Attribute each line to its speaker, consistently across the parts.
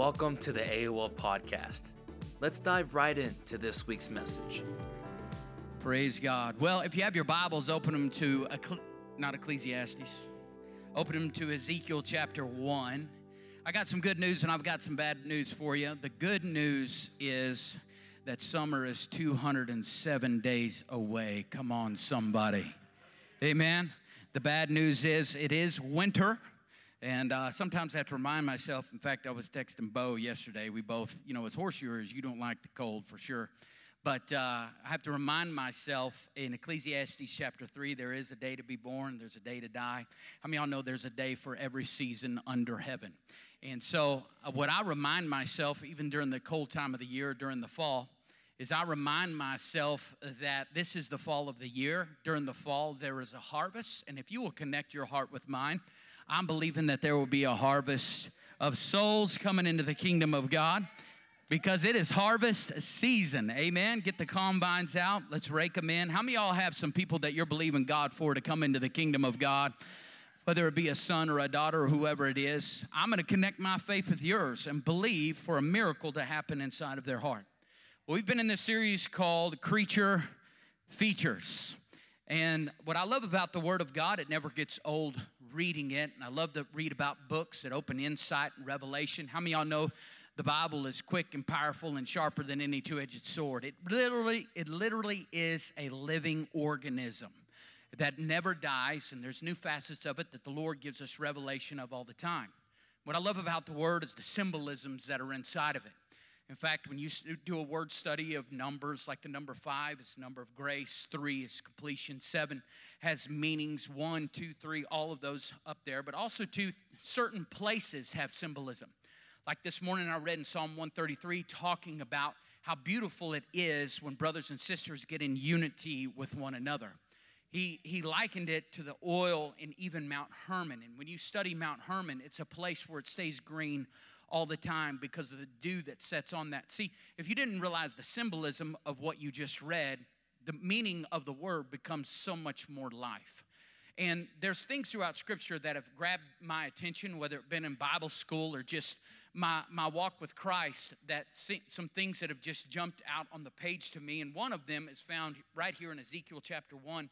Speaker 1: Welcome to the AOL podcast. Let's dive right into this week's message.
Speaker 2: Praise God. Well, if you have your Bibles, open them to, not Ecclesiastes, open them to Ezekiel chapter 1. I got some good news and I've got some bad news for you. The good news is that summer is 207 days away. Come on, somebody. Amen. The bad news is it is winter. And uh, sometimes I have to remind myself. In fact, I was texting Bo yesterday. We both, you know, as horseshoers, you don't like the cold for sure. But uh, I have to remind myself in Ecclesiastes chapter 3, there is a day to be born, there's a day to die. How many y'all know there's a day for every season under heaven? And so, uh, what I remind myself, even during the cold time of the year, during the fall, is I remind myself that this is the fall of the year. During the fall, there is a harvest. And if you will connect your heart with mine, I'm believing that there will be a harvest of souls coming into the kingdom of God because it is harvest season. Amen. Get the combines out. Let's rake them in. How many y'all have some people that you're believing God for to come into the kingdom of God? Whether it be a son or a daughter or whoever it is, I'm going to connect my faith with yours and believe for a miracle to happen inside of their heart. Well, we've been in this series called Creature Features. And what I love about the Word of God, it never gets old reading it. And I love to read about books that open insight and revelation. How many y'all know the Bible is quick and powerful and sharper than any two-edged sword? It literally, it literally is a living organism that never dies, and there's new facets of it that the Lord gives us revelation of all the time. What I love about the Word is the symbolisms that are inside of it. In fact, when you do a word study of numbers, like the number five is number of grace, three is completion, seven has meanings, one, two, three, all of those up there, but also two, certain places have symbolism. Like this morning, I read in Psalm 133 talking about how beautiful it is when brothers and sisters get in unity with one another. He, he likened it to the oil in even Mount Hermon. And when you study Mount Hermon, it's a place where it stays green all the time because of the dew that sets on that. See, if you didn't realize the symbolism of what you just read, the meaning of the word becomes so much more life. And there's things throughout Scripture that have grabbed my attention, whether it's been in Bible school or just my, my walk with Christ, that some things that have just jumped out on the page to me. And one of them is found right here in Ezekiel chapter 1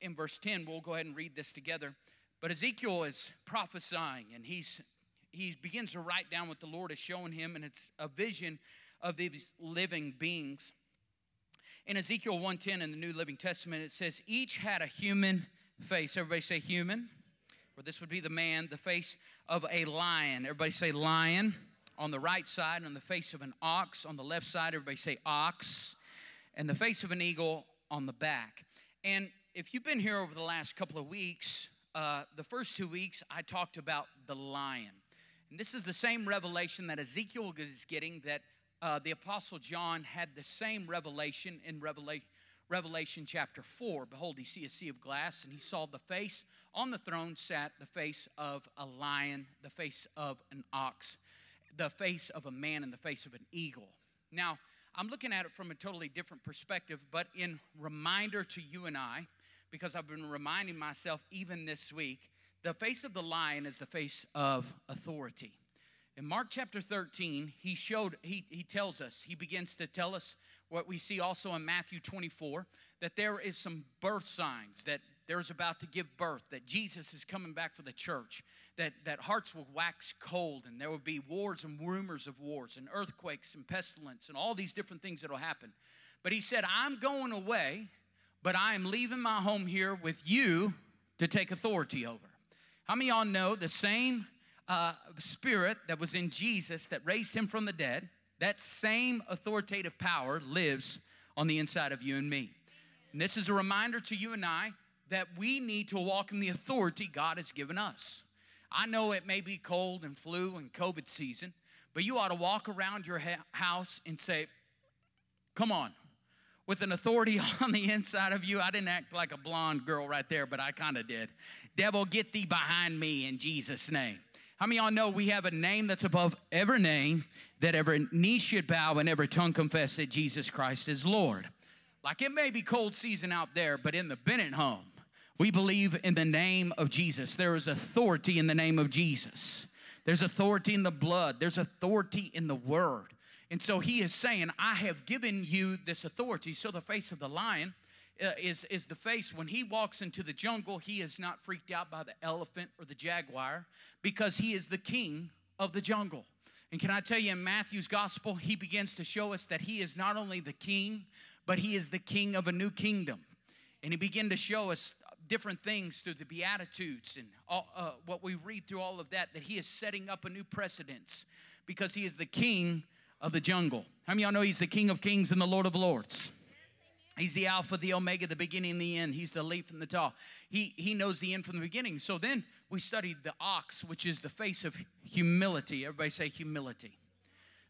Speaker 2: in verse 10. We'll go ahead and read this together. But Ezekiel is prophesying and he's he begins to write down what the Lord is showing him, and it's a vision of these living beings. In Ezekiel 1:10 in the New Living Testament, it says, each had a human face. Everybody say human. Or this would be the man, the face of a lion. Everybody say lion on the right side, and on the face of an ox on the left side. Everybody say ox. And the face of an eagle on the back. And if you've been here over the last couple of weeks, uh, the first two weeks I talked about the lion. And this is the same revelation that Ezekiel is getting, that uh, the Apostle John had the same revelation in Revelation. Revelation chapter 4. Behold, he see a sea of glass, and he saw the face on the throne sat the face of a lion, the face of an ox, the face of a man, and the face of an eagle. Now, I'm looking at it from a totally different perspective, but in reminder to you and I, because I've been reminding myself even this week the face of the lion is the face of authority. In Mark chapter 13, he showed, he, he tells us, he begins to tell us what we see also in Matthew 24, that there is some birth signs, that there's about to give birth, that Jesus is coming back for the church, that, that hearts will wax cold, and there will be wars and rumors of wars, and earthquakes and pestilence, and all these different things that will happen. But he said, I'm going away, but I am leaving my home here with you to take authority over. How many y'all know the same uh, spirit that was in Jesus that raised him from the dead, that same authoritative power lives on the inside of you and me? And this is a reminder to you and I that we need to walk in the authority God has given us. I know it may be cold and flu and COVID season, but you ought to walk around your ha- house and say, Come on, with an authority on the inside of you. I didn't act like a blonde girl right there, but I kind of did. Devil, get thee behind me in Jesus' name. How many y'all know we have a name that's above every name, that every knee should bow and every tongue confess that Jesus Christ is Lord? Like it may be cold season out there, but in the Bennett home, we believe in the name of Jesus. There is authority in the name of Jesus. There's authority in the blood, there's authority in the word. And so he is saying, I have given you this authority. So the face of the lion uh, is, is the face. When he walks into the jungle, he is not freaked out by the elephant or the jaguar because he is the king of the jungle. And can I tell you, in Matthew's gospel, he begins to show us that he is not only the king, but he is the king of a new kingdom. And he began to show us different things through the Beatitudes and all, uh, what we read through all of that, that he is setting up a new precedence because he is the king of the jungle. How many y'all know he's the king of kings and the lord of lords? He's the Alpha, the Omega, the beginning and the end. He's the Aleph and the Tav. He, he knows the end from the beginning. So then we studied the ox, which is the face of humility. Everybody say humility.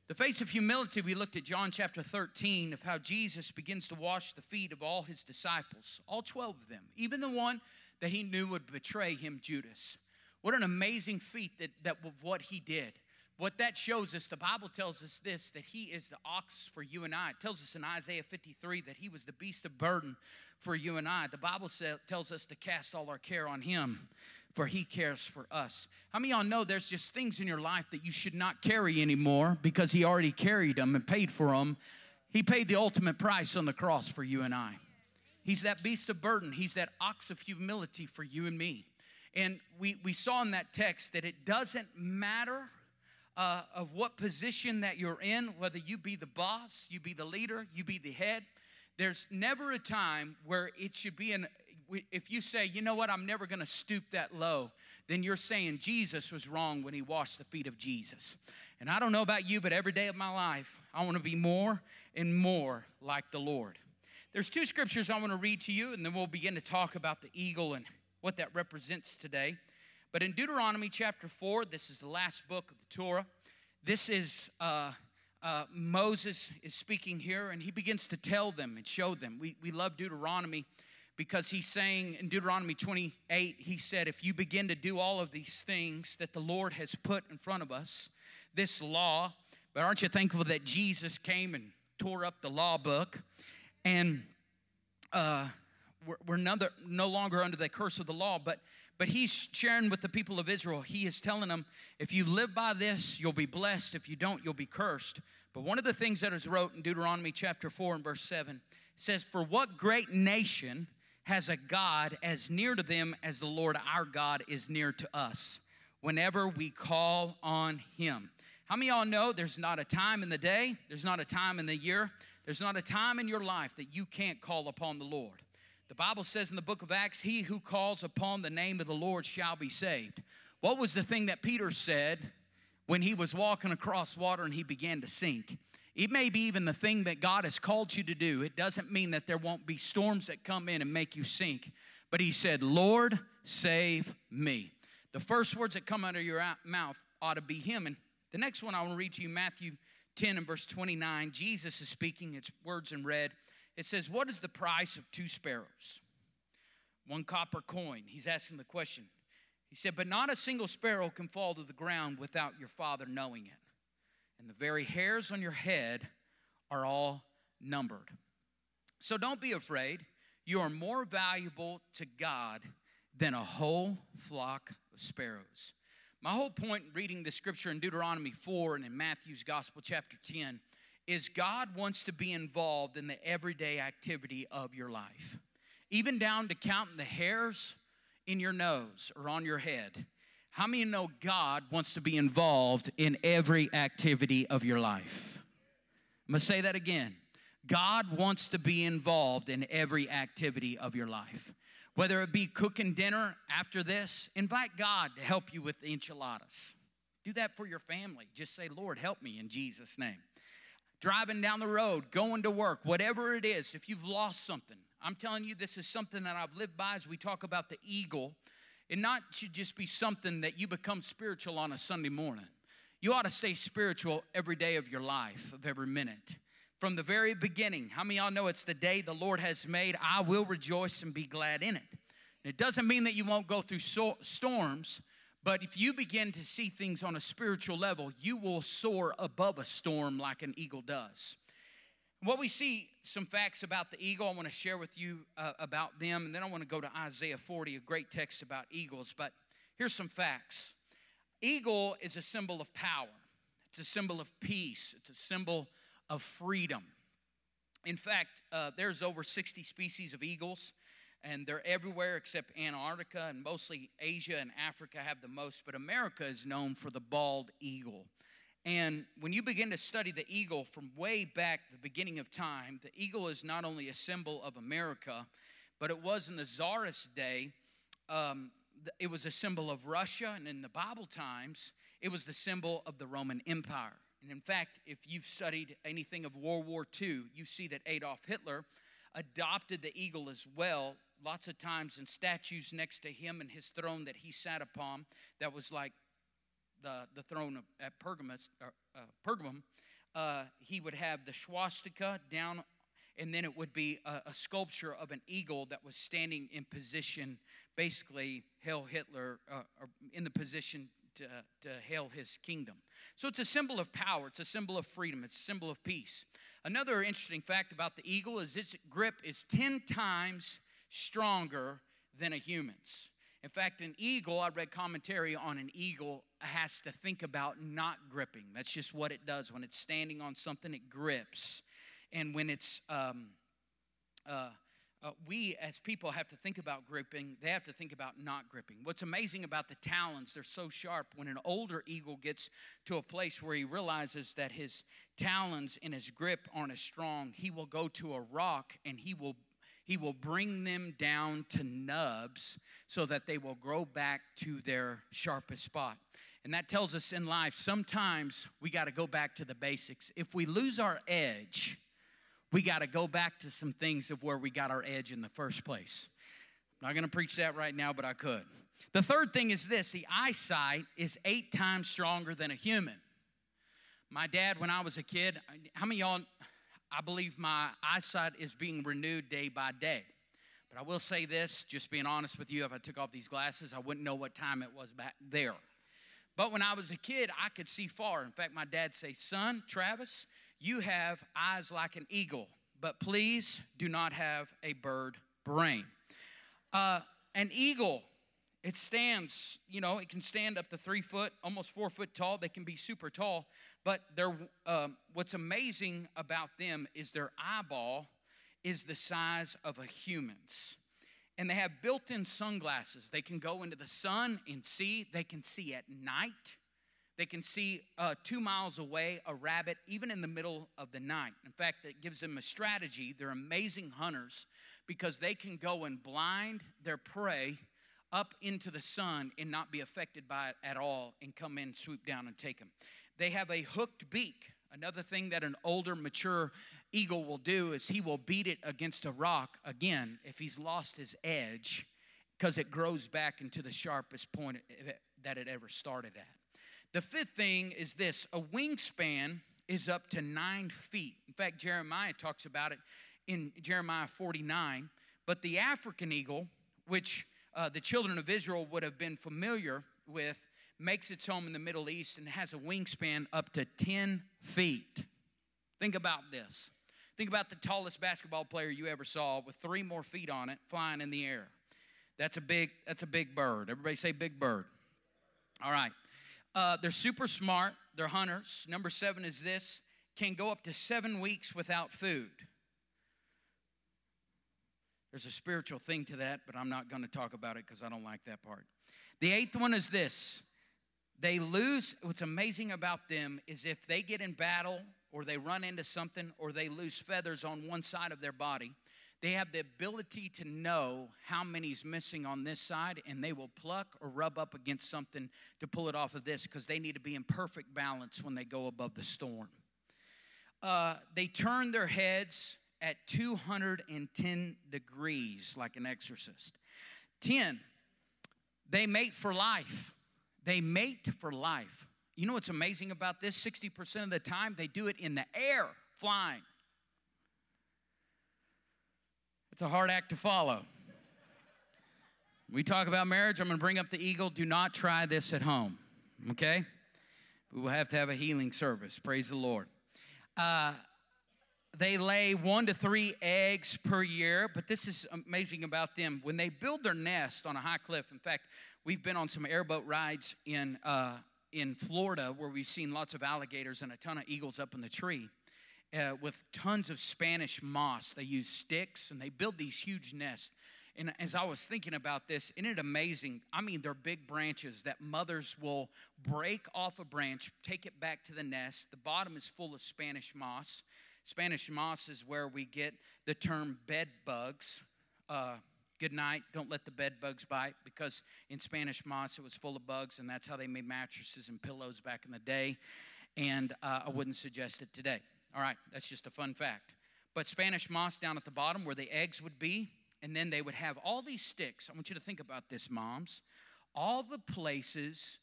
Speaker 2: The face of humility, we looked at John chapter 13 of how Jesus begins to wash the feet of all his disciples, all 12 of them, even the one that he knew would betray him, Judas. What an amazing feat that, that of what he did. What that shows us, the Bible tells us this that He is the ox for you and I. It tells us in Isaiah 53 that He was the beast of burden for you and I. The Bible say, tells us to cast all our care on Him, for He cares for us. How many y'all know there's just things in your life that you should not carry anymore because He already carried them and paid for them? He paid the ultimate price on the cross for you and I. He's that beast of burden, He's that ox of humility for you and me. And we, we saw in that text that it doesn't matter uh, of what position that you're in, whether you be the boss, you be the leader, you be the head. There's never a time where it should be an if you say, you know what, I'm never gonna stoop that low, then you're saying Jesus was wrong when he washed the feet of Jesus. And I don't know about you, but every day of my life, I wanna be more and more like the Lord. There's two scriptures I wanna read to you, and then we'll begin to talk about the eagle and what that represents today. But in Deuteronomy chapter 4, this is the last book of the Torah. This is uh, uh, Moses is speaking here, and he begins to tell them and show them. We, we love Deuteronomy because he's saying in Deuteronomy 28, he said, If you begin to do all of these things that the Lord has put in front of us, this law, but aren't you thankful that Jesus came and tore up the law book? And uh, we're, we're no longer under the curse of the law, but but he's sharing with the people of Israel. He is telling them, if you live by this, you'll be blessed. If you don't, you'll be cursed. But one of the things that is wrote in Deuteronomy chapter 4 and verse 7 says, For what great nation has a God as near to them as the Lord our God is near to us whenever we call on him? How many y'all know there's not a time in the day, there's not a time in the year, there's not a time in your life that you can't call upon the Lord? The Bible says in the book of Acts, He who calls upon the name of the Lord shall be saved. What was the thing that Peter said when he was walking across water and he began to sink? It may be even the thing that God has called you to do. It doesn't mean that there won't be storms that come in and make you sink. But he said, Lord, save me. The first words that come out of your mouth ought to be Him. And the next one I want to read to you, Matthew 10 and verse 29. Jesus is speaking, it's words in red. It says, What is the price of two sparrows? One copper coin. He's asking the question. He said, But not a single sparrow can fall to the ground without your father knowing it. And the very hairs on your head are all numbered. So don't be afraid. You are more valuable to God than a whole flock of sparrows. My whole point in reading the scripture in Deuteronomy 4 and in Matthew's Gospel, chapter 10, is God wants to be involved in the everyday activity of your life, even down to counting the hairs in your nose or on your head. How many know God wants to be involved in every activity of your life? I'm gonna say that again. God wants to be involved in every activity of your life. Whether it be cooking dinner after this, invite God to help you with the enchiladas. Do that for your family. Just say, Lord, help me in Jesus' name driving down the road, going to work, whatever it is, if you've lost something, I'm telling you, this is something that I've lived by as we talk about the eagle. And not should just be something that you become spiritual on a Sunday morning. You ought to stay spiritual every day of your life, of every minute. From the very beginning, how many y'all know it's the day the Lord has made? I will rejoice and be glad in it. And it doesn't mean that you won't go through so- storms, but if you begin to see things on a spiritual level, you will soar above a storm like an eagle does. What we see, some facts about the eagle, I want to share with you uh, about them, and then I want to go to Isaiah 40, a great text about eagles. But here's some facts eagle is a symbol of power, it's a symbol of peace, it's a symbol of freedom. In fact, uh, there's over 60 species of eagles, and they're everywhere except Antarctica, and mostly Asia and Africa have the most, but America is known for the bald eagle. And when you begin to study the eagle from way back, the beginning of time, the eagle is not only a symbol of America, but it was in the Tsarist day, um, it was a symbol of Russia, and in the Bible times, it was the symbol of the Roman Empire. And in fact, if you've studied anything of World War II, you see that Adolf Hitler adopted the eagle as well. Lots of times in statues next to him and his throne that he sat upon, that was like the, the throne of, at Pergamus, uh, uh, Pergamum, uh, he would have the swastika down, and then it would be a, a, sculpture of an eagle that was standing in position, basically, hail Hitler, uh, in the position to, to hail his kingdom. So it's a symbol of power, it's a symbol of freedom, it's a symbol of peace. Another interesting fact about the eagle is its grip is 10 times stronger than a human's. In fact, an eagle, I read commentary on an eagle, has to think about not gripping. That's just what it does. When it's standing on something, it grips. And when it's, um, uh, uh, we as people have to think about gripping, they have to think about not gripping. What's amazing about the talons, they're so sharp. When an older eagle gets to a place where he realizes that his talons and his grip aren't as strong, he will go to a rock and he will he will bring them down to nubs so that they will grow back to their sharpest spot. And that tells us in life sometimes we got to go back to the basics. If we lose our edge, we got to go back to some things of where we got our edge in the first place. I'm not going to preach that right now, but I could. The third thing is this the eyesight is eight times stronger than a human. My dad, when I was a kid, how many y'all I believe my eyesight is being renewed day by day. But I will say this, just being honest with you, if I took off these glasses, I wouldn't know what time it was back there. But when I was a kid, I could see far. In fact, my dad say, "Son, Travis, you have eyes like an eagle, but please do not have a bird brain." Uh, an eagle it stands, you know, it can stand up to three foot, almost four foot tall. They can be super tall. But they're, um, what's amazing about them is their eyeball is the size of a human's. And they have built in sunglasses. They can go into the sun and see. They can see at night. They can see uh, two miles away a rabbit, even in the middle of the night. In fact, it gives them a strategy. They're amazing hunters because they can go and blind their prey up into the sun and not be affected by it at all and come in, swoop down, and take them. They have a hooked beak. Another thing that an older, mature eagle will do is he will beat it against a rock again if he's lost his edge because it grows back into the sharpest point that it ever started at. The fifth thing is this a wingspan is up to nine feet. In fact, Jeremiah talks about it in Jeremiah 49. But the African eagle, which uh, the children of Israel would have been familiar with, makes its home in the Middle East and has a wingspan up to 10 feet. Think about this. Think about the tallest basketball player you ever saw with three more feet on it flying in the air. That's a big, that's a big bird. Everybody say big bird. All right. Uh, they're super smart. They're hunters. Number seven is this can go up to seven weeks without food. There's a spiritual thing to that, but I'm not going to talk about it because I don't like that part. The eighth one is this they lose. What's amazing about them is if they get in battle or they run into something or they lose feathers on one side of their body, they have the ability to know how many's missing on this side and they will pluck or rub up against something to pull it off of this because they need to be in perfect balance when they go above the storm. Uh, they turn their heads at 210 degrees like an exorcist. 10, they mate for life. They mate for life. You know what's amazing about this? 60% of the time they do it in the air, flying. It's a hard act to follow. We talk about marriage, I'm going to bring up the eagle. Do not try this at home, okay? We will have to have a healing service. Praise the Lord. Uh, they lay one to three eggs per year, but this is amazing about them. When they build their nest on a high cliff, in fact, we've been on some airboat rides in, uh, in Florida where we've seen lots of alligators and a ton of eagles up in the tree. Uh, with tons of Spanish moss. They use sticks and they build these huge nests. And as I was thinking about this, isn't it amazing? I mean, they're big branches that mothers will break off a branch, take it back to the nest. The bottom is full of Spanish moss. Spanish moss is where we get the term bed bugs. Uh, good night, don't let the bed bugs bite, because in Spanish moss it was full of bugs, and that's how they made mattresses and pillows back in the day. And uh, I wouldn't suggest it today. All right, that's just a fun fact. But Spanish moss down at the bottom where the eggs would be, and then they would have all these sticks. I want you to think about this, moms. All the places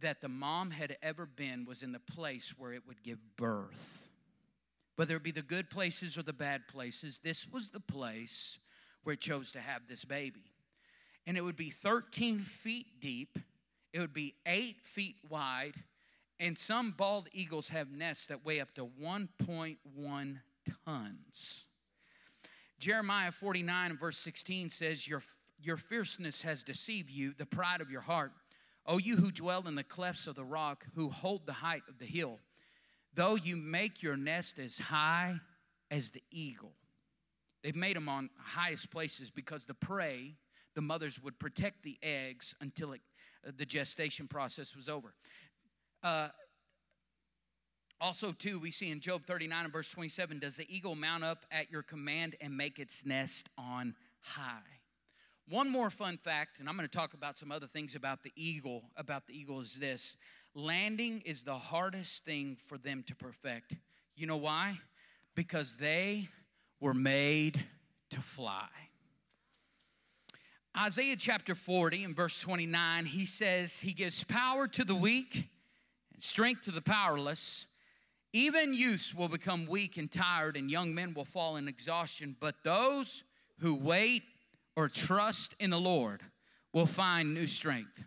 Speaker 2: that the mom had ever been was in the place where it would give birth. Whether it be the good places or the bad places, this was the place where it chose to have this baby. And it would be 13 feet deep, it would be eight feet wide, and some bald eagles have nests that weigh up to 1.1 tons. Jeremiah 49 and verse 16 says, Your, your fierceness has deceived you, the pride of your heart. O you who dwell in the clefts of the rock, who hold the height of the hill, though you make your nest as high as the eagle. They've made them on highest places because the prey, the mothers would protect the eggs until it, the gestation process was over. Uh, also, too, we see in Job 39 and verse 27 Does the eagle mount up at your command and make its nest on high? One more fun fact, and I'm going to talk about some other things about the eagle. About the eagle is this landing is the hardest thing for them to perfect. You know why? Because they were made to fly. Isaiah chapter 40 and verse 29, he says, He gives power to the weak and strength to the powerless. Even youths will become weak and tired, and young men will fall in exhaustion. But those who wait or trust in the Lord will find new strength.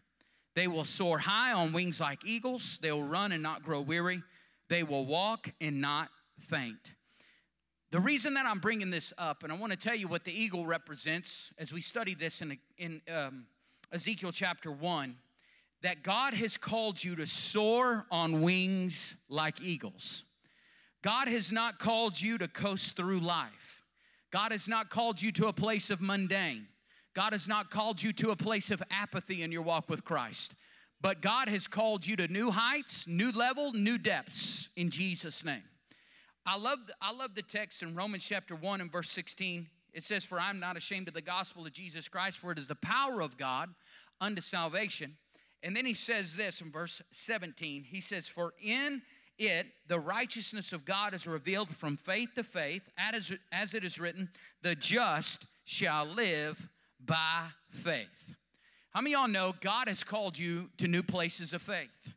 Speaker 2: They will soar high on wings like eagles. They will run and not grow weary. They will walk and not faint. The reason that I'm bringing this up, and I want to tell you what the eagle represents as we study this in, in um, Ezekiel chapter 1 that God has called you to soar on wings like eagles. God has not called you to coast through life. God has not called you to a place of mundane. God has not called you to a place of apathy in your walk with Christ. But God has called you to new heights, new level, new depths in Jesus' name. I love, I love the text in Romans chapter 1 and verse 16. It says, For I'm not ashamed of the gospel of Jesus Christ, for it is the power of God unto salvation and then he says this in verse 17 he says, For in it the righteousness of God is revealed from faith to faith, as as it is written, the just shall live by faith. How many y'all know God has called you to new places of faith?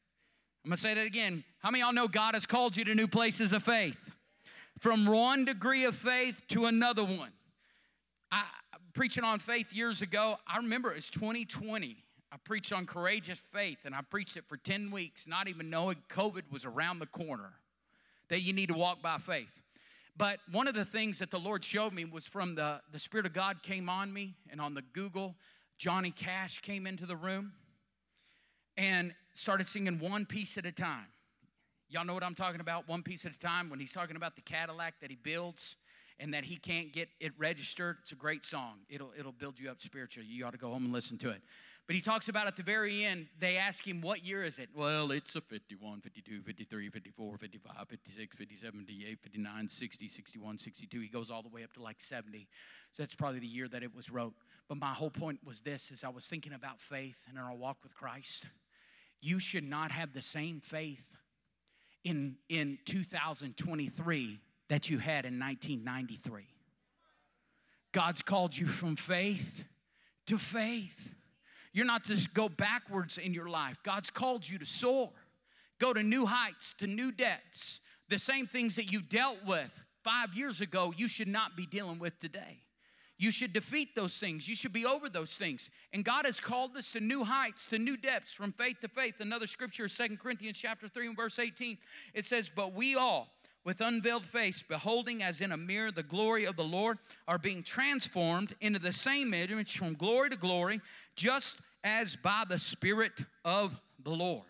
Speaker 2: I'm gonna say that again. How many y'all know God has called you to new places of faith? From one degree of faith to another one. I preaching on faith years ago, I remember it was 2020 I preached on courageous faith, and I preached it for 10 weeks, not even knowing COVID was around the corner, that you need to walk by faith. But one of the things that the Lord showed me was from the, the Spirit of God came on me, and on the Google, Johnny Cash came into the room and started singing one piece at a time. Y'all know what I'm talking about? One piece at a time. When he's talking about the Cadillac that he builds and that he can't get it registered, it's a great song. It'll, it'll build you up spiritually. You ought to go home and listen to it. But he talks about at the very end, they ask him, What year is it? Well, it's a 51, 52, 53, 54, 55, 56, 57, 58, 59, 60, 61, 62. He goes all the way up to like 70. So that's probably the year that it was wrote. But my whole point was this as I was thinking about faith and our walk with Christ, you should not have the same faith in, in 2023 that you had in 1993. God's called you from faith to faith. You're not to go backwards in your life. God's called you to soar, go to new heights, to new depths. The same things that you dealt with five years ago, you should not be dealing with today. You should defeat those things. You should be over those things. And God has called us to new heights, to new depths, from faith to faith. Another scripture 2 Corinthians chapter 3 and verse 18. It says, But we all with unveiled face, beholding as in a mirror the glory of the Lord, are being transformed into the same image from glory to glory, just as by the Spirit of the Lord.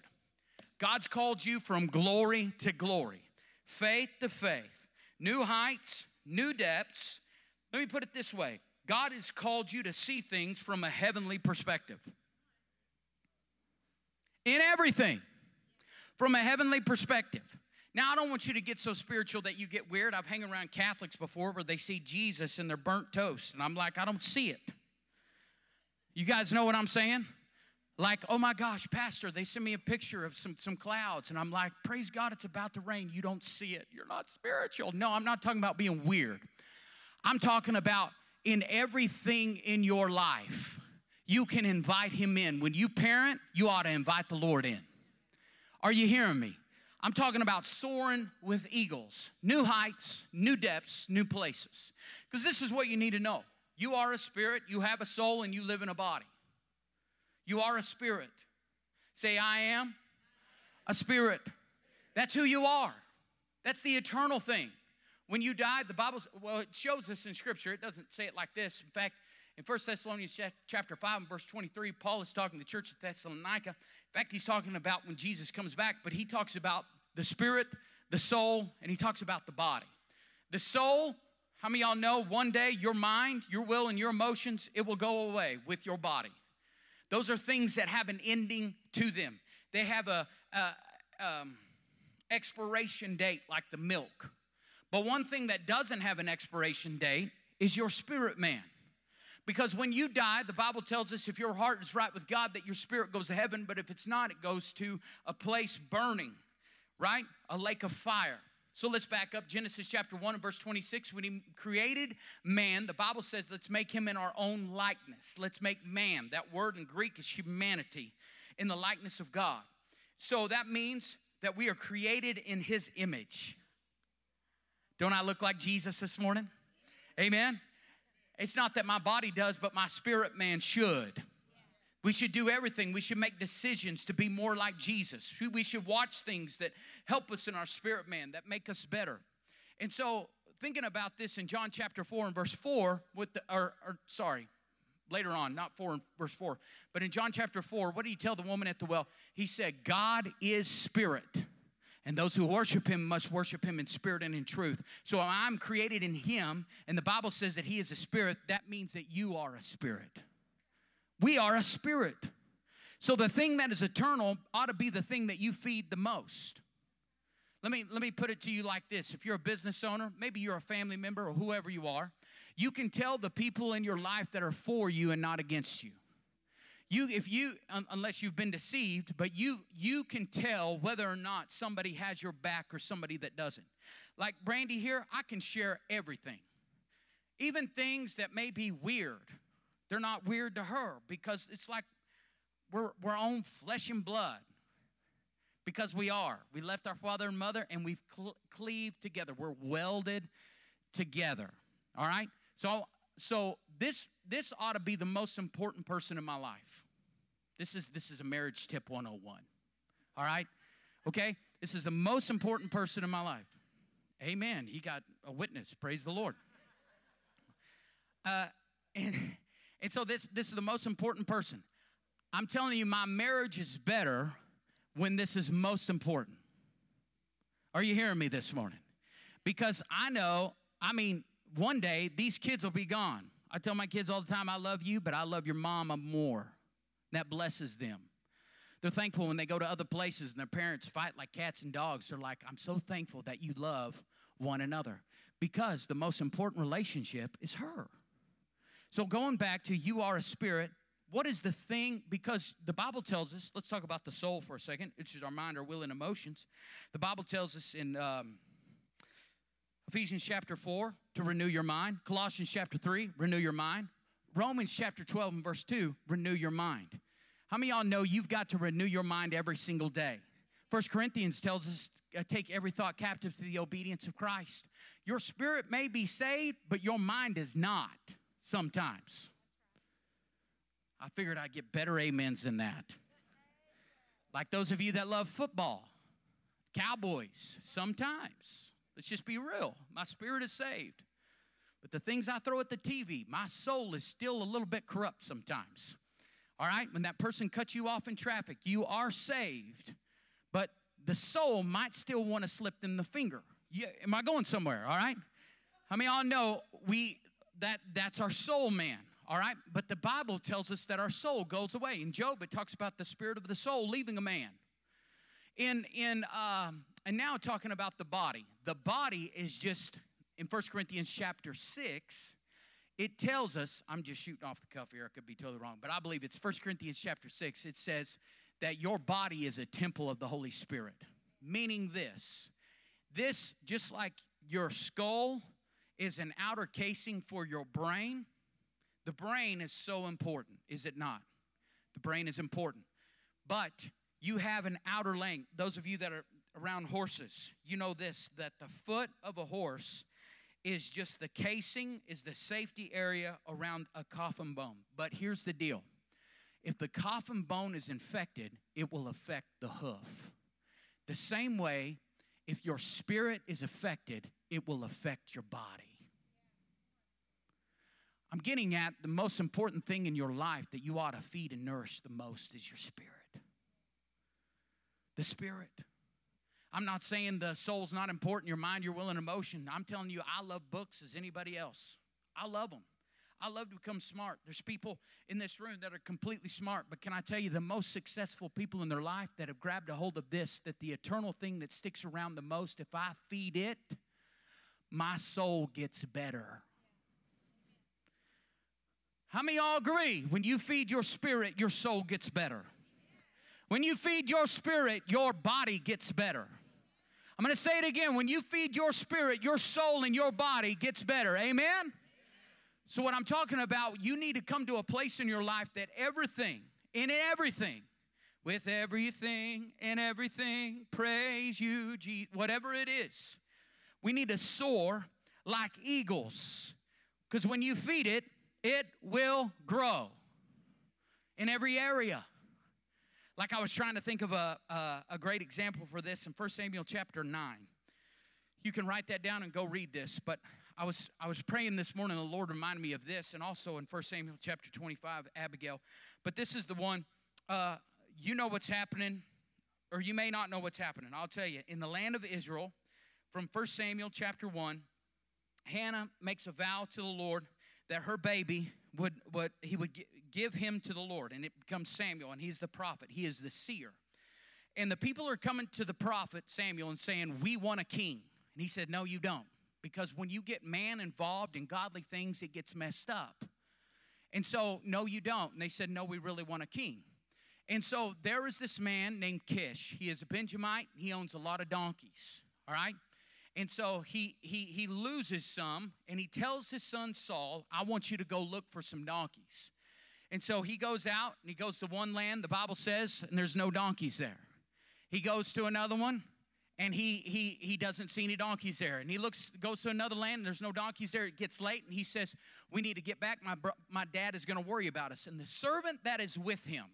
Speaker 2: God's called you from glory to glory, faith to faith, new heights, new depths. Let me put it this way God has called you to see things from a heavenly perspective. In everything, from a heavenly perspective. Now, I don't want you to get so spiritual that you get weird. I've hung around Catholics before where they see Jesus in their burnt toast, and I'm like, I don't see it. You guys know what I'm saying? Like, oh my gosh, Pastor, they sent me a picture of some, some clouds, and I'm like, praise God, it's about to rain. You don't see it. You're not spiritual. No, I'm not talking about being weird. I'm talking about in everything in your life, you can invite Him in. When you parent, you ought to invite the Lord in. Are you hearing me? I'm talking about soaring with eagles, new heights, new depths, new places. Because this is what you need to know you are a spirit, you have a soul, and you live in a body. You are a spirit. Say, I am a spirit. That's who you are. That's the eternal thing. When you died, the Bible, well, it shows us in Scripture. It doesn't say it like this. In fact, in 1 Thessalonians chapter 5 and verse 23, Paul is talking to the church of Thessalonica. In fact, he's talking about when Jesus comes back, but he talks about the spirit, the soul, and he talks about the body. The soul, how many y'all know one day your mind, your will, and your emotions, it will go away with your body. Those are things that have an ending to them. They have a, a um, expiration date like the milk. But one thing that doesn't have an expiration date is your spirit man. Because when you die, the Bible tells us if your heart is right with God, that your spirit goes to heaven, but if it's not, it goes to a place burning, right? A lake of fire. So let's back up Genesis chapter 1 and verse 26. When he created man, the Bible says, let's make him in our own likeness. Let's make man. That word in Greek is humanity, in the likeness of God. So that means that we are created in his image. Don't I look like Jesus this morning? Amen. It's not that my body does, but my spirit man should. We should do everything. We should make decisions to be more like Jesus. We should watch things that help us in our spirit man, that make us better. And so, thinking about this in John chapter 4 and verse 4, with the, or, or sorry, later on, not 4 and verse 4, but in John chapter 4, what did he tell the woman at the well? He said, God is spirit. And those who worship him must worship him in spirit and in truth. So I'm created in him, and the Bible says that he is a spirit. That means that you are a spirit. We are a spirit. So the thing that is eternal ought to be the thing that you feed the most. Let me, let me put it to you like this. If you're a business owner, maybe you're a family member or whoever you are, you can tell the people in your life that are for you and not against you you if you unless you've been deceived but you you can tell whether or not somebody has your back or somebody that doesn't. Like Brandy here i can share everything. Even things that may be weird they're not weird to her because it's like we're we're on flesh and blood because we are. We left our father and mother and we've cl- cleaved together. We're welded together all right? So so this this ought to be the most important person in my life. This is this is a marriage tip 101. All right? Okay? This is the most important person in my life. Amen. He got a witness. Praise the Lord. Uh, and, and so this this is the most important person. I'm telling you, my marriage is better when this is most important. Are you hearing me this morning? Because I know, I mean, one day these kids will be gone. I tell my kids all the time, I love you, but I love your mama more. That blesses them. They're thankful when they go to other places and their parents fight like cats and dogs. They're like, I'm so thankful that you love one another because the most important relationship is her. So, going back to you are a spirit, what is the thing? Because the Bible tells us, let's talk about the soul for a second, which is our mind, our will, and emotions. The Bible tells us in um, Ephesians chapter 4 to renew your mind. Colossians chapter 3, renew your mind. Romans chapter 12 and verse 2, renew your mind. How many y'all know you've got to renew your mind every single day? First Corinthians tells us uh, take every thought captive to the obedience of Christ. Your spirit may be saved, but your mind is not sometimes. I figured I'd get better amens than that. Like those of you that love football, Cowboys, sometimes Let's just be real. My spirit is saved. But the things I throw at the TV, my soul is still a little bit corrupt sometimes. All right? When that person cuts you off in traffic, you are saved, but the soul might still want to slip them the finger. Yeah, am I going somewhere? All right? How many all know we that that's our soul man? All right? But the Bible tells us that our soul goes away. In Job, it talks about the spirit of the soul leaving a man. In in um, and now talking about the body. The body is just in 1 Corinthians chapter 6, it tells us, I'm just shooting off the cuff here, I could be totally wrong, but I believe it's 1 Corinthians chapter 6, it says that your body is a temple of the Holy Spirit. Meaning this, this, just like your skull is an outer casing for your brain, the brain is so important, is it not? The brain is important. But you have an outer length. Those of you that are around horses, you know this that the foot of a horse is just the casing, is the safety area around a coffin bone. But here's the deal if the coffin bone is infected, it will affect the hoof. The same way, if your spirit is affected, it will affect your body. I'm getting at the most important thing in your life that you ought to feed and nourish the most is your spirit. The spirit. I'm not saying the soul's not important, your mind, your will, and emotion. I'm telling you, I love books as anybody else. I love them. I love to become smart. There's people in this room that are completely smart, but can I tell you, the most successful people in their life that have grabbed a hold of this, that the eternal thing that sticks around the most, if I feed it, my soul gets better. How many all agree? When you feed your spirit, your soul gets better. When you feed your spirit, your body gets better. I'm going to say it again. When you feed your spirit, your soul and your body gets better. Amen? So, what I'm talking about, you need to come to a place in your life that everything, in everything, with everything and everything, praise you, Jesus, whatever it is, we need to soar like eagles. Because when you feed it, it will grow in every area. Like I was trying to think of a, a, a great example for this in 1 Samuel chapter 9. You can write that down and go read this, but I was I was praying this morning, the Lord reminded me of this, and also in 1 Samuel chapter 25, Abigail. But this is the one, uh, you know what's happening, or you may not know what's happening. I'll tell you. In the land of Israel, from 1 Samuel chapter 1, Hannah makes a vow to the Lord that her baby would, would he would give him to the Lord, and it becomes Samuel, and he's the prophet, he is the seer. And the people are coming to the prophet Samuel and saying, We want a king. And he said, No, you don't. Because when you get man involved in godly things, it gets messed up. And so, no, you don't. And they said, No, we really want a king. And so there is this man named Kish. He is a Benjamite. He owns a lot of donkeys. All right? And so he he he loses some and he tells his son Saul, I want you to go look for some donkeys. And so he goes out and he goes to one land, the Bible says, and there's no donkeys there. He goes to another one and he he he doesn't see any donkeys there. And he looks goes to another land and there's no donkeys there. It gets late and he says, "We need to get back. My bro- my dad is going to worry about us." And the servant that is with him.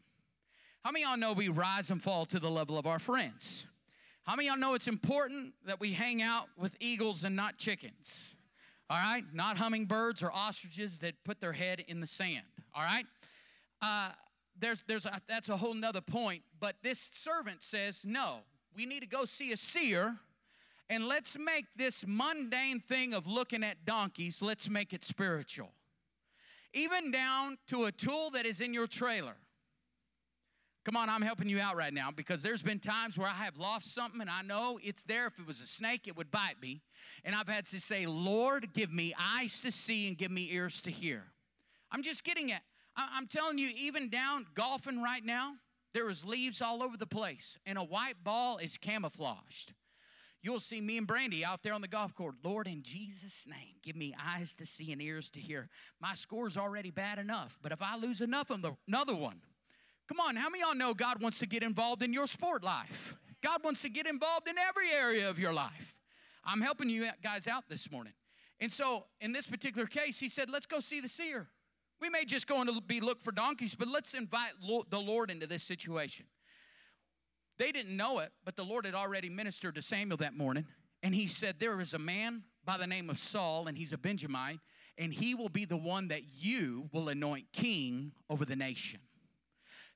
Speaker 2: How many y'all know we rise and fall to the level of our friends? How many y'all know it's important that we hang out with eagles and not chickens? All right? Not hummingbirds or ostriches that put their head in the sand. All right? Uh, there's, there's a, that's a whole nother point. But this servant says, no, we need to go see a seer and let's make this mundane thing of looking at donkeys, let's make it spiritual. Even down to a tool that is in your trailer. Come on, I'm helping you out right now because there's been times where I have lost something and I know it's there. If it was a snake, it would bite me. And I've had to say, Lord, give me eyes to see and give me ears to hear. I'm just getting at I'm telling you, even down golfing right now, there is leaves all over the place, and a white ball is camouflaged. You'll see me and Brandy out there on the golf course. Lord, in Jesus' name, give me eyes to see and ears to hear. My score's already bad enough, but if I lose enough of another one, come on, how many y'all know God wants to get involved in your sport life? God wants to get involved in every area of your life. I'm helping you guys out this morning. And so, in this particular case, he said, Let's go see the seer. We may just go and be look for donkeys, but let's invite the Lord into this situation. They didn't know it, but the Lord had already ministered to Samuel that morning. And he said, There is a man by the name of Saul, and he's a Benjamite, and he will be the one that you will anoint king over the nation.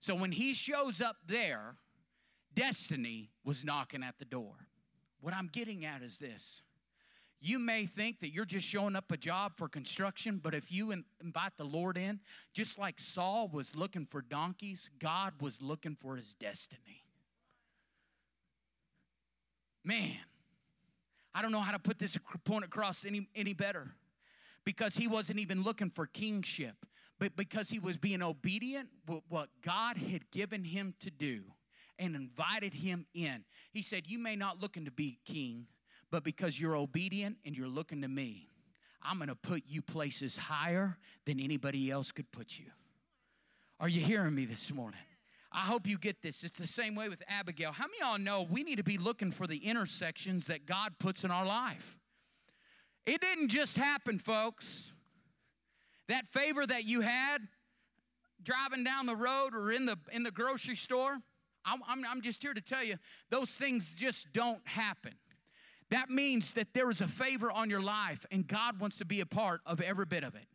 Speaker 2: So when he shows up there, destiny was knocking at the door. What I'm getting at is this. You may think that you're just showing up a job for construction, but if you invite the Lord in, just like Saul was looking for donkeys, God was looking for his destiny. Man, I don't know how to put this point across any, any better because he wasn't even looking for kingship, but because he was being obedient with what God had given him to do and invited him in. He said, You may not looking to be king, but because you're obedient and you're looking to me, I'm gonna put you places higher than anybody else could put you. Are you hearing me this morning? I hope you get this. It's the same way with Abigail. How many y'all know we need to be looking for the intersections that God puts in our life? It didn't just happen, folks. That favor that you had driving down the road or in the in the grocery store, I'm, I'm, I'm just here to tell you, those things just don't happen. That means that there is a favor on your life, and God wants to be a part of every bit of it.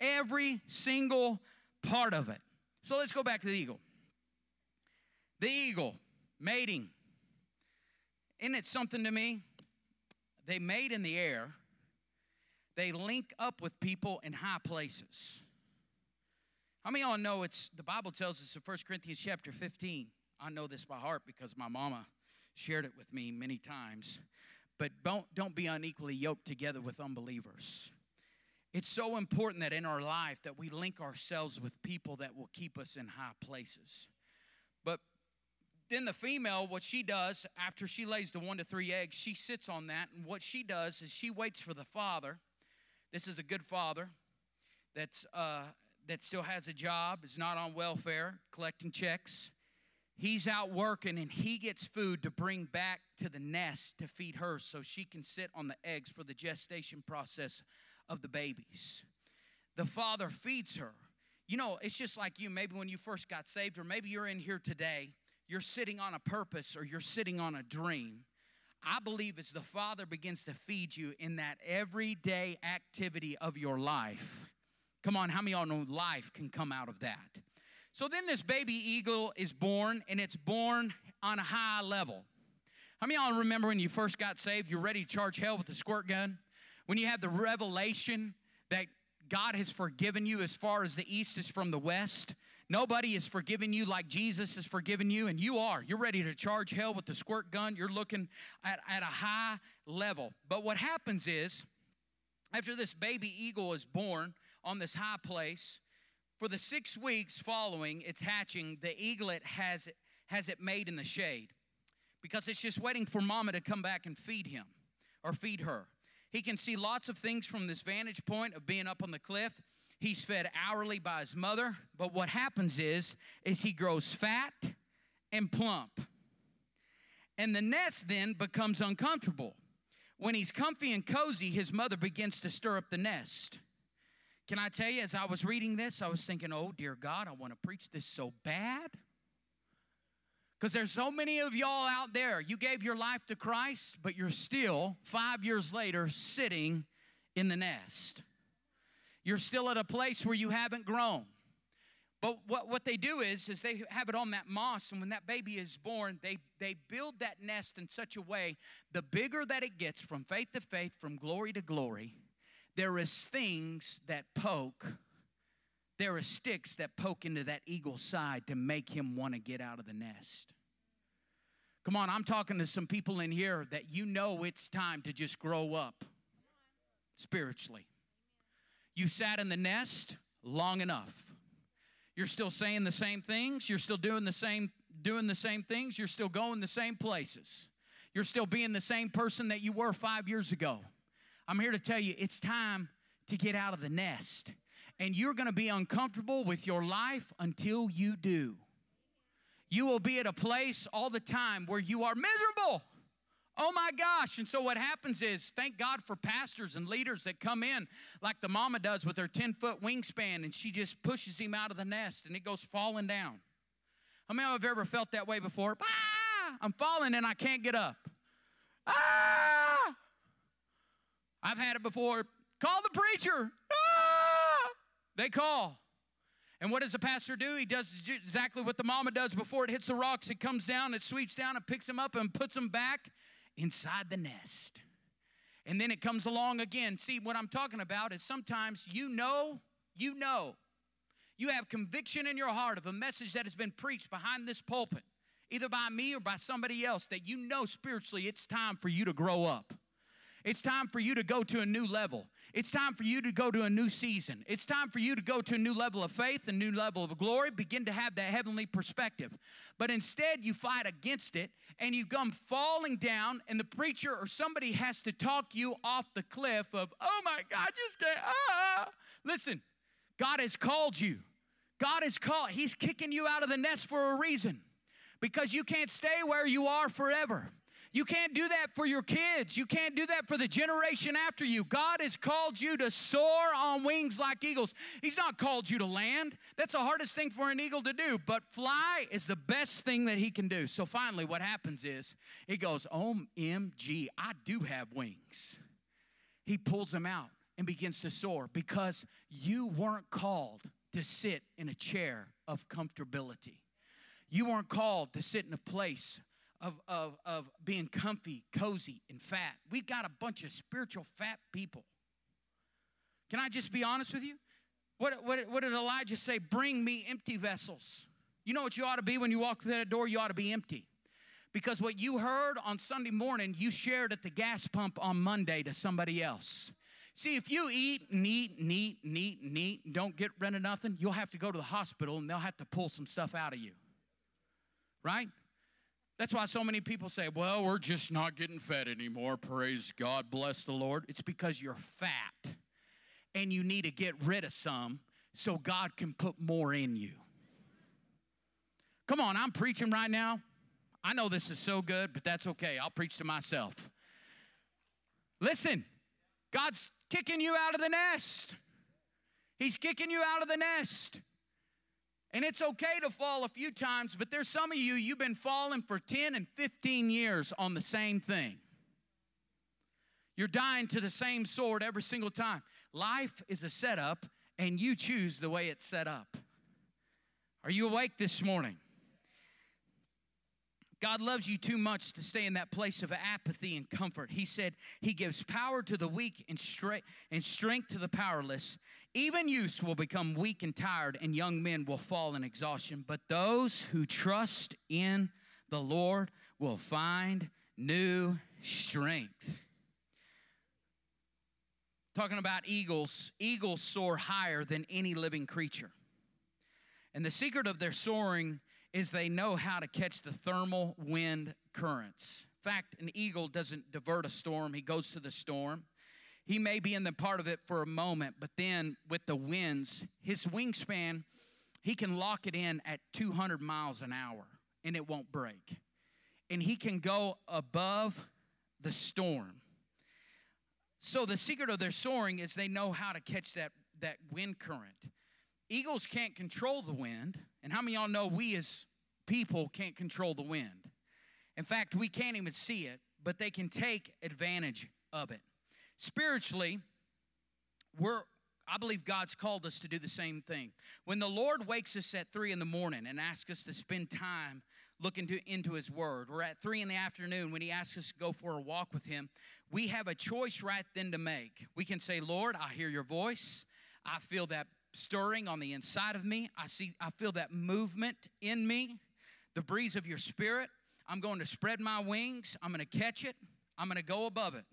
Speaker 2: Every single part of it. So let's go back to the eagle. The eagle, mating. Isn't it something to me? They mate in the air, they link up with people in high places. How many of y'all know it's the Bible tells us in 1 Corinthians chapter 15? I know this by heart because my mama shared it with me many times. But don't, don't be unequally yoked together with unbelievers. It's so important that in our life that we link ourselves with people that will keep us in high places. But then the female, what she does after she lays the one to three eggs, she sits on that, and what she does is she waits for the father. This is a good father that's uh, that still has a job, is not on welfare, collecting checks. He's out working and he gets food to bring back to the nest to feed her so she can sit on the eggs for the gestation process of the babies. The father feeds her. You know, it's just like you, maybe when you first got saved, or maybe you're in here today, you're sitting on a purpose or you're sitting on a dream. I believe as the Father begins to feed you in that everyday activity of your life. Come on, how many y'all know life can come out of that? So then this baby eagle is born, and it's born on a high level. How many of y'all remember when you first got saved, you're ready to charge hell with a squirt gun? When you have the revelation that God has forgiven you as far as the east is from the west. Nobody is forgiving you like Jesus has forgiven you, and you are. You're ready to charge hell with the squirt gun. You're looking at, at a high level. But what happens is, after this baby eagle is born on this high place, for the six weeks following its hatching, the eaglet has it, has it made in the shade because it's just waiting for mama to come back and feed him or feed her. He can see lots of things from this vantage point of being up on the cliff. He's fed hourly by his mother, but what happens is is he grows fat and plump. And the nest then becomes uncomfortable. When he's comfy and cozy, his mother begins to stir up the nest. Can I tell you, as I was reading this, I was thinking, oh, dear God, I want to preach this so bad. Because there's so many of y'all out there, you gave your life to Christ, but you're still, five years later, sitting in the nest. You're still at a place where you haven't grown. But what, what they do is, is they have it on that moss, and when that baby is born, they, they build that nest in such a way, the bigger that it gets from faith to faith, from glory to glory, there is things that poke, there are sticks that poke into that eagle's side to make him want to get out of the nest. Come on, I'm talking to some people in here that you know it's time to just grow up spiritually. You sat in the nest long enough. You're still saying the same things, you're still doing the same doing the same things, you're still going the same places. You're still being the same person that you were 5 years ago. I'm here to tell you it's time to get out of the nest. And you're going to be uncomfortable with your life until you do. You will be at a place all the time where you are miserable. Oh my gosh. And so what happens is, thank God for pastors and leaders that come in like the mama does with her 10 foot wingspan and she just pushes him out of the nest and it goes falling down. How many of you have ever felt that way before? Ah, I'm falling and I can't get up. Ah! I've had it before. Call the preacher. Ah! They call. And what does the pastor do? He does exactly what the mama does before it hits the rocks. It comes down, it sweeps down, and picks him up and puts him back inside the nest. And then it comes along again. See, what I'm talking about is sometimes you know, you know, you have conviction in your heart of a message that has been preached behind this pulpit, either by me or by somebody else, that you know spiritually it's time for you to grow up. It's time for you to go to a new level. It's time for you to go to a new season. It's time for you to go to a new level of faith, a new level of glory, begin to have that heavenly perspective. But instead, you fight against it and you come falling down, and the preacher or somebody has to talk you off the cliff of, oh my God, just can't, ah. Listen, God has called you. God has called, He's kicking you out of the nest for a reason because you can't stay where you are forever. You can't do that for your kids. You can't do that for the generation after you. God has called you to soar on wings like eagles. He's not called you to land. That's the hardest thing for an eagle to do, but fly is the best thing that he can do. So finally, what happens is he goes, OMG, I do have wings. He pulls them out and begins to soar because you weren't called to sit in a chair of comfortability. You weren't called to sit in a place of, of, of being comfy, cozy, and fat. We've got a bunch of spiritual fat people. Can I just be honest with you? What, what, what did Elijah say? Bring me empty vessels. You know what you ought to be when you walk through that door? You ought to be empty. Because what you heard on Sunday morning, you shared at the gas pump on Monday to somebody else. See, if you eat and eat and eat and eat and eat and don't get rid of nothing, you'll have to go to the hospital and they'll have to pull some stuff out of you. Right? That's why so many people say, well, we're just not getting fed anymore. Praise God, bless the Lord. It's because you're fat and you need to get rid of some so God can put more in you. Come on, I'm preaching right now. I know this is so good, but that's okay. I'll preach to myself. Listen, God's kicking you out of the nest. He's kicking you out of the nest. And it's okay to fall a few times, but there's some of you, you've been falling for 10 and 15 years on the same thing. You're dying to the same sword every single time. Life is a setup, and you choose the way it's set up. Are you awake this morning? God loves you too much to stay in that place of apathy and comfort. He said He gives power to the weak and, strength to the powerless. Even youths will become weak and tired, and young men will fall in exhaustion. But those who trust in the Lord will find new strength. Talking about eagles, eagles soar higher than any living creature. And the secret of their soaring is they know how to catch the thermal wind currents. In fact, an eagle doesn't divert a storm, he goes to the storm. He may be in the part of it for a moment, but then with the winds, his wingspan, he can lock it in at 200 miles an hour and it won't break. And he can go above the storm. So the secret of their soaring is they know how to catch that, that wind current. Eagles can't control the wind. And how many y'all know we as people can't control the wind? In fact, we can't even see it, but they can take advantage of it. Spiritually, we're I believe God's called us to do the same thing. When the Lord wakes us at three in the morning and asks us to spend time looking to, into His Word, or at three in the afternoon when He asks us to go for a walk with Him, we have a choice right then to make. We can say, Lord, I hear your voice. I feel that stirring on the inside of me. I see, I feel that movement in me, the breeze of your spirit. I'm going to spread my wings. I'm going to catch it. I'm going to go above it.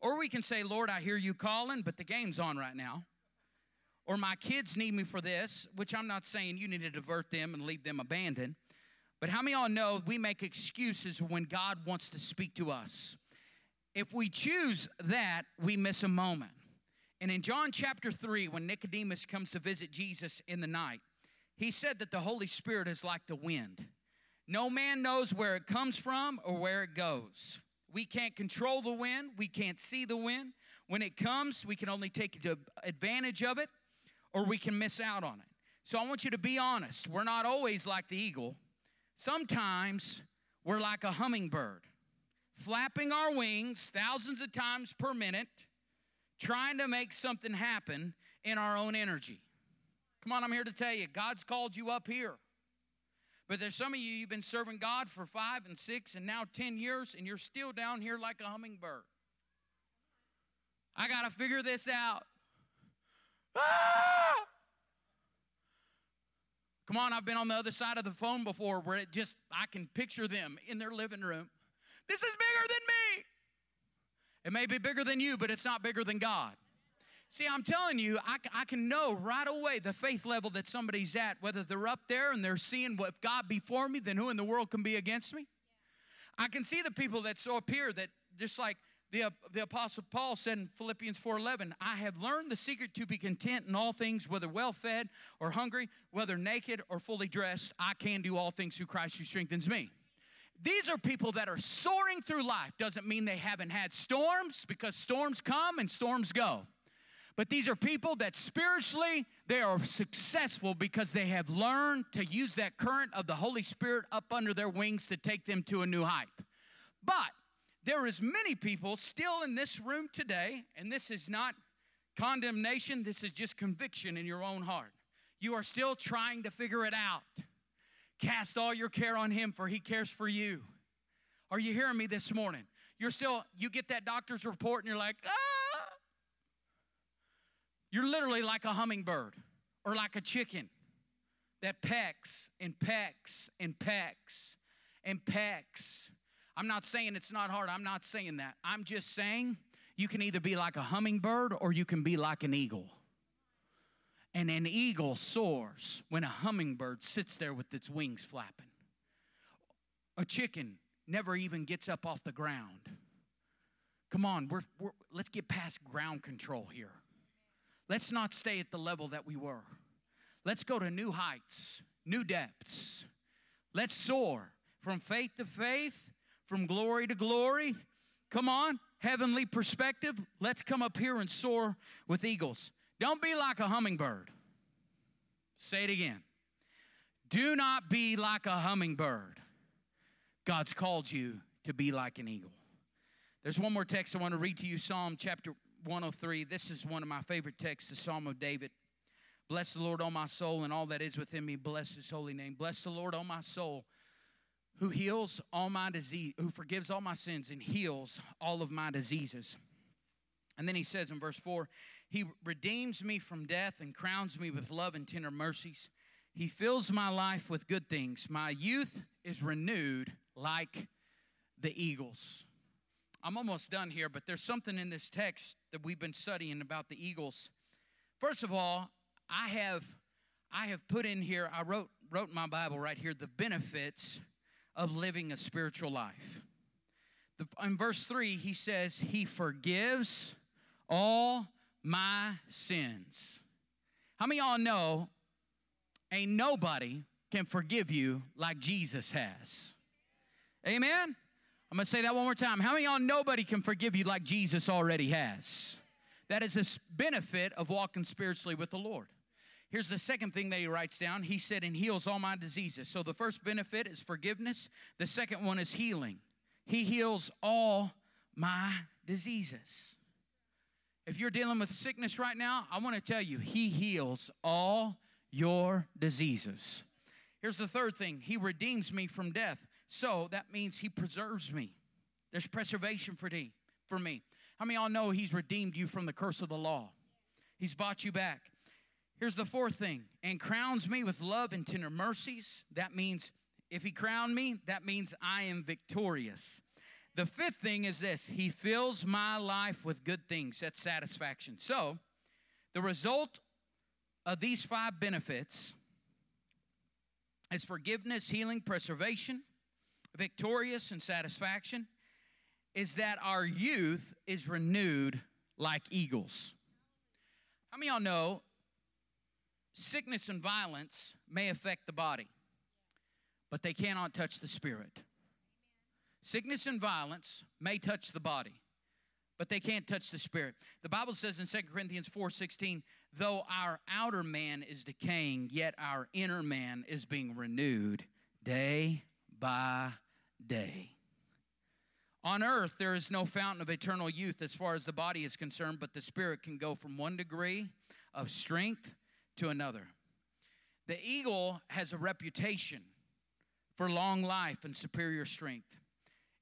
Speaker 2: Or we can say, Lord, I hear you calling, but the game's on right now. Or my kids need me for this, which I'm not saying you need to divert them and leave them abandoned. But how many of y'all know we make excuses when God wants to speak to us? If we choose that, we miss a moment. And in John chapter 3, when Nicodemus comes to visit Jesus in the night, he said that the Holy Spirit is like the wind. No man knows where it comes from or where it goes. We can't control the wind, we can't see the wind. When it comes, we can only take advantage of it or we can miss out on it. So I want you to be honest. We're not always like the eagle. Sometimes we're like a hummingbird, flapping our wings thousands of times per minute, trying to make something happen in our own energy. Come on, I'm here to tell you, God's called you up here. But there's some of you, you've been serving God for five and six and now 10 years, and you're still down here like a hummingbird. I got to figure this out. Ah! Come on, I've been on the other side of the phone before where it just, I can picture them in their living room. This is bigger than me. It may be bigger than you, but it's not bigger than God. See, I'm telling you, I, I can know right away the faith level that somebody's at, whether they're up there and they're seeing what God before me, then who in the world can be against me? I can see the people that so appear that just like the, uh, the apostle paul said in philippians 4.11 i have learned the secret to be content in all things whether well fed or hungry whether naked or fully dressed i can do all things through christ who strengthens me these are people that are soaring through life doesn't mean they haven't had storms because storms come and storms go but these are people that spiritually they are successful because they have learned to use that current of the Holy Spirit up under their wings to take them to a new height. But there is many people still in this room today and this is not condemnation, this is just conviction in your own heart. You are still trying to figure it out. Cast all your care on him for he cares for you. Are you hearing me this morning? You're still you get that doctor's report and you're like, "Ah, you're literally like a hummingbird or like a chicken that pecks and pecks and pecks and pecks. I'm not saying it's not hard. I'm not saying that. I'm just saying you can either be like a hummingbird or you can be like an eagle. And an eagle soars when a hummingbird sits there with its wings flapping. A chicken never even gets up off the ground. Come on, we're, we're, let's get past ground control here. Let's not stay at the level that we were. Let's go to new heights, new depths. Let's soar from faith to faith, from glory to glory. Come on, heavenly perspective. Let's come up here and soar with eagles. Don't be like a hummingbird. Say it again. Do not be like a hummingbird. God's called you to be like an eagle. There's one more text I want to read to you Psalm chapter 103. This is one of my favorite texts, the Psalm of David. Bless the Lord, O my soul, and all that is within me. Bless his holy name. Bless the Lord, O my soul, who heals all my disease, who forgives all my sins and heals all of my diseases. And then he says in verse 4 He redeems me from death and crowns me with love and tender mercies. He fills my life with good things. My youth is renewed like the eagles. I'm almost done here, but there's something in this text that we've been studying about the eagles. First of all, I have I have put in here, I wrote wrote my Bible right here the benefits of living a spiritual life. The, in verse 3, he says, He forgives all my sins. How many y'all know ain't nobody can forgive you like Jesus has? Amen? I'm to say that one more time. How many y'all nobody can forgive you like Jesus already has? That is a benefit of walking spiritually with the Lord. Here's the second thing that he writes down. He said, and heals all my diseases. So the first benefit is forgiveness, the second one is healing. He heals all my diseases. If you're dealing with sickness right now, I want to tell you, he heals all your diseases. Here's the third thing He redeems me from death. So that means He preserves me. There's preservation for, thee, for me. How many of y'all know He's redeemed you from the curse of the law? He's bought you back. Here's the fourth thing and crowns me with love and tender mercies. That means if He crowned me, that means I am victorious. The fifth thing is this He fills my life with good things. That's satisfaction. So, the result of these five benefits is forgiveness, healing, preservation, victorious, and satisfaction, is that our youth is renewed like eagles. How many y'all know sickness and violence may affect the body, but they cannot touch the spirit? Sickness and violence may touch the body, but they can't touch the spirit. The Bible says in 2 Corinthians 4:16, though our outer man is decaying, yet our inner man is being renewed day by day. On earth, there is no fountain of eternal youth as far as the body is concerned, but the spirit can go from one degree of strength to another. The eagle has a reputation for long life and superior strength.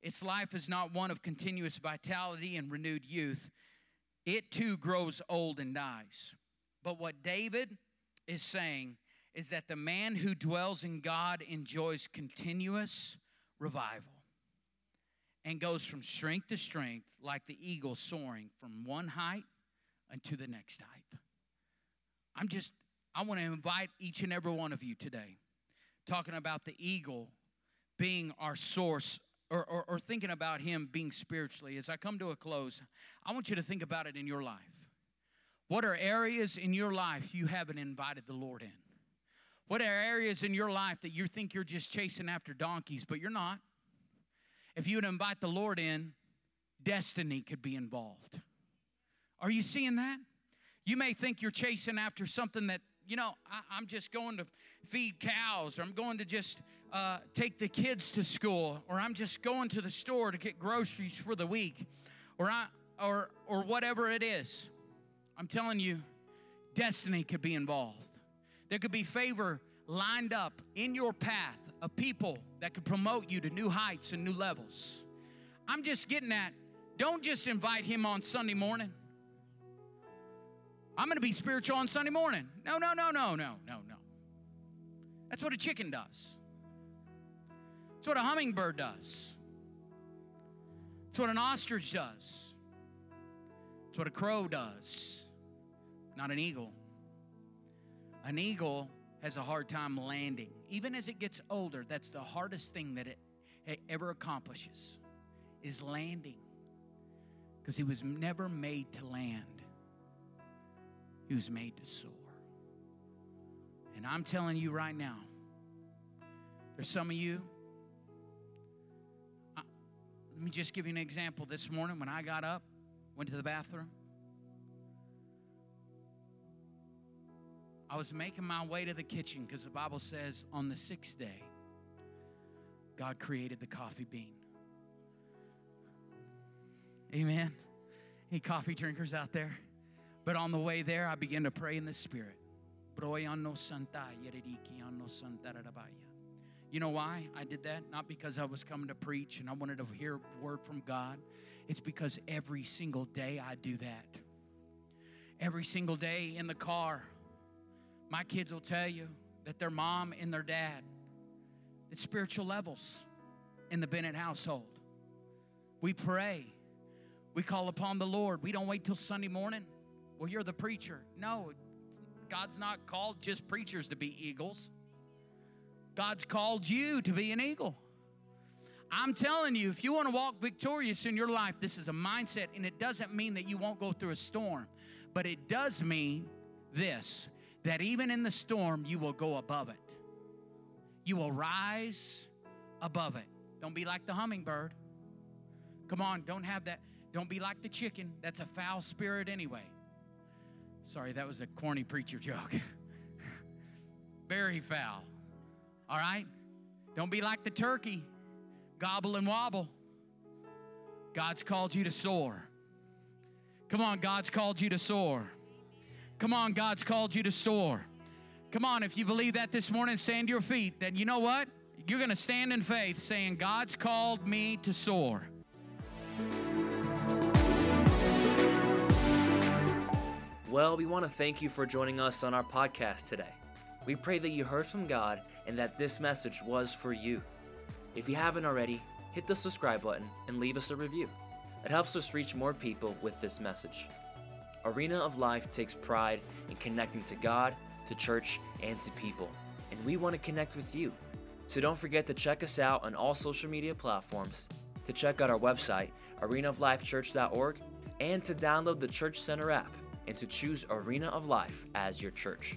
Speaker 2: Its life is not one of continuous vitality and renewed youth. It too grows old and dies. But what David is saying is that the man who dwells in God enjoys continuous revival and goes from strength to strength like the eagle soaring from one height unto the next height. I'm just, I want to invite each and every one of you today, talking about the eagle being our source or, or, or, thinking about him being spiritually. As I come to a close, I want you to think about it in your life. What are areas in your life you haven't invited the Lord in? What are areas in your life that you think you're just chasing after donkeys, but you're not? If you would invite the Lord in, destiny could be involved. Are you seeing that? You may think you're chasing after something that, you know, I, am just going to feed cows, or I'm going to just uh, take the kids to school, or I'm just going to the store to get groceries for the week, or, I, or, or whatever it is. I'm telling you, destiny could be involved. There could be favor lined up in your path of people that could promote you to new heights and new levels. I'm just getting at don't just invite him on Sunday morning. I'm going to be spiritual on Sunday morning. No, no, no, no, no, no, no. That's what a chicken does. That's what a hummingbird does. it's what an ostrich does. it's what a crow does, not an eagle. An eagle has a hard time landing. Even as it gets older, that's the hardest thing that it, it ever accomplishes is landing. Because he was never made to land. He was made to soar. And I'm telling you right now, there's some of you. Let me just give you an example. This morning, when I got up, went to the bathroom, I was making my way to the kitchen because the Bible says on the sixth day, God created the coffee bean. Amen. Any coffee drinkers out there? But on the way there, I began to pray in the Spirit. You know why I did that? Not because I was coming to preach and I wanted to hear word from God. It's because every single day I do that. Every single day in the car, my kids will tell you that their mom and their dad, it's spiritual levels in the Bennett household. We pray. We call upon the Lord. We don't wait till Sunday morning. Well, you're the preacher. No, God's not called just preachers to be eagles. God's called you to be an eagle. I'm telling you, if you want to walk victorious in your life, this is a mindset, and it doesn't mean that you won't go through a storm, but it does mean this that even in the storm, you will go above it. You will rise above it. Don't be like the hummingbird. Come on, don't have that. Don't be like the chicken. That's a foul spirit anyway. Sorry, that was a corny preacher joke. Very foul. All right? Don't be like the turkey. Gobble and wobble. God's called you to soar. Come on, God's called you to soar. Come on, God's called you to soar. Come on, if you believe that this morning, stand to your feet. Then you know what? You're going to stand in faith saying, God's called me to soar.
Speaker 1: Well, we want to thank you for joining us on our podcast today. We pray that you heard from God and that this message was for you. If you haven't already, hit the subscribe button and leave us a review. It helps us reach more people with this message. Arena of Life takes pride in connecting to God, to church, and to people, and we want to connect with you. So don't forget to check us out on all social media platforms, to check out our website, arenaoflifechurch.org, and to download the Church Center app and to choose Arena of Life as your church.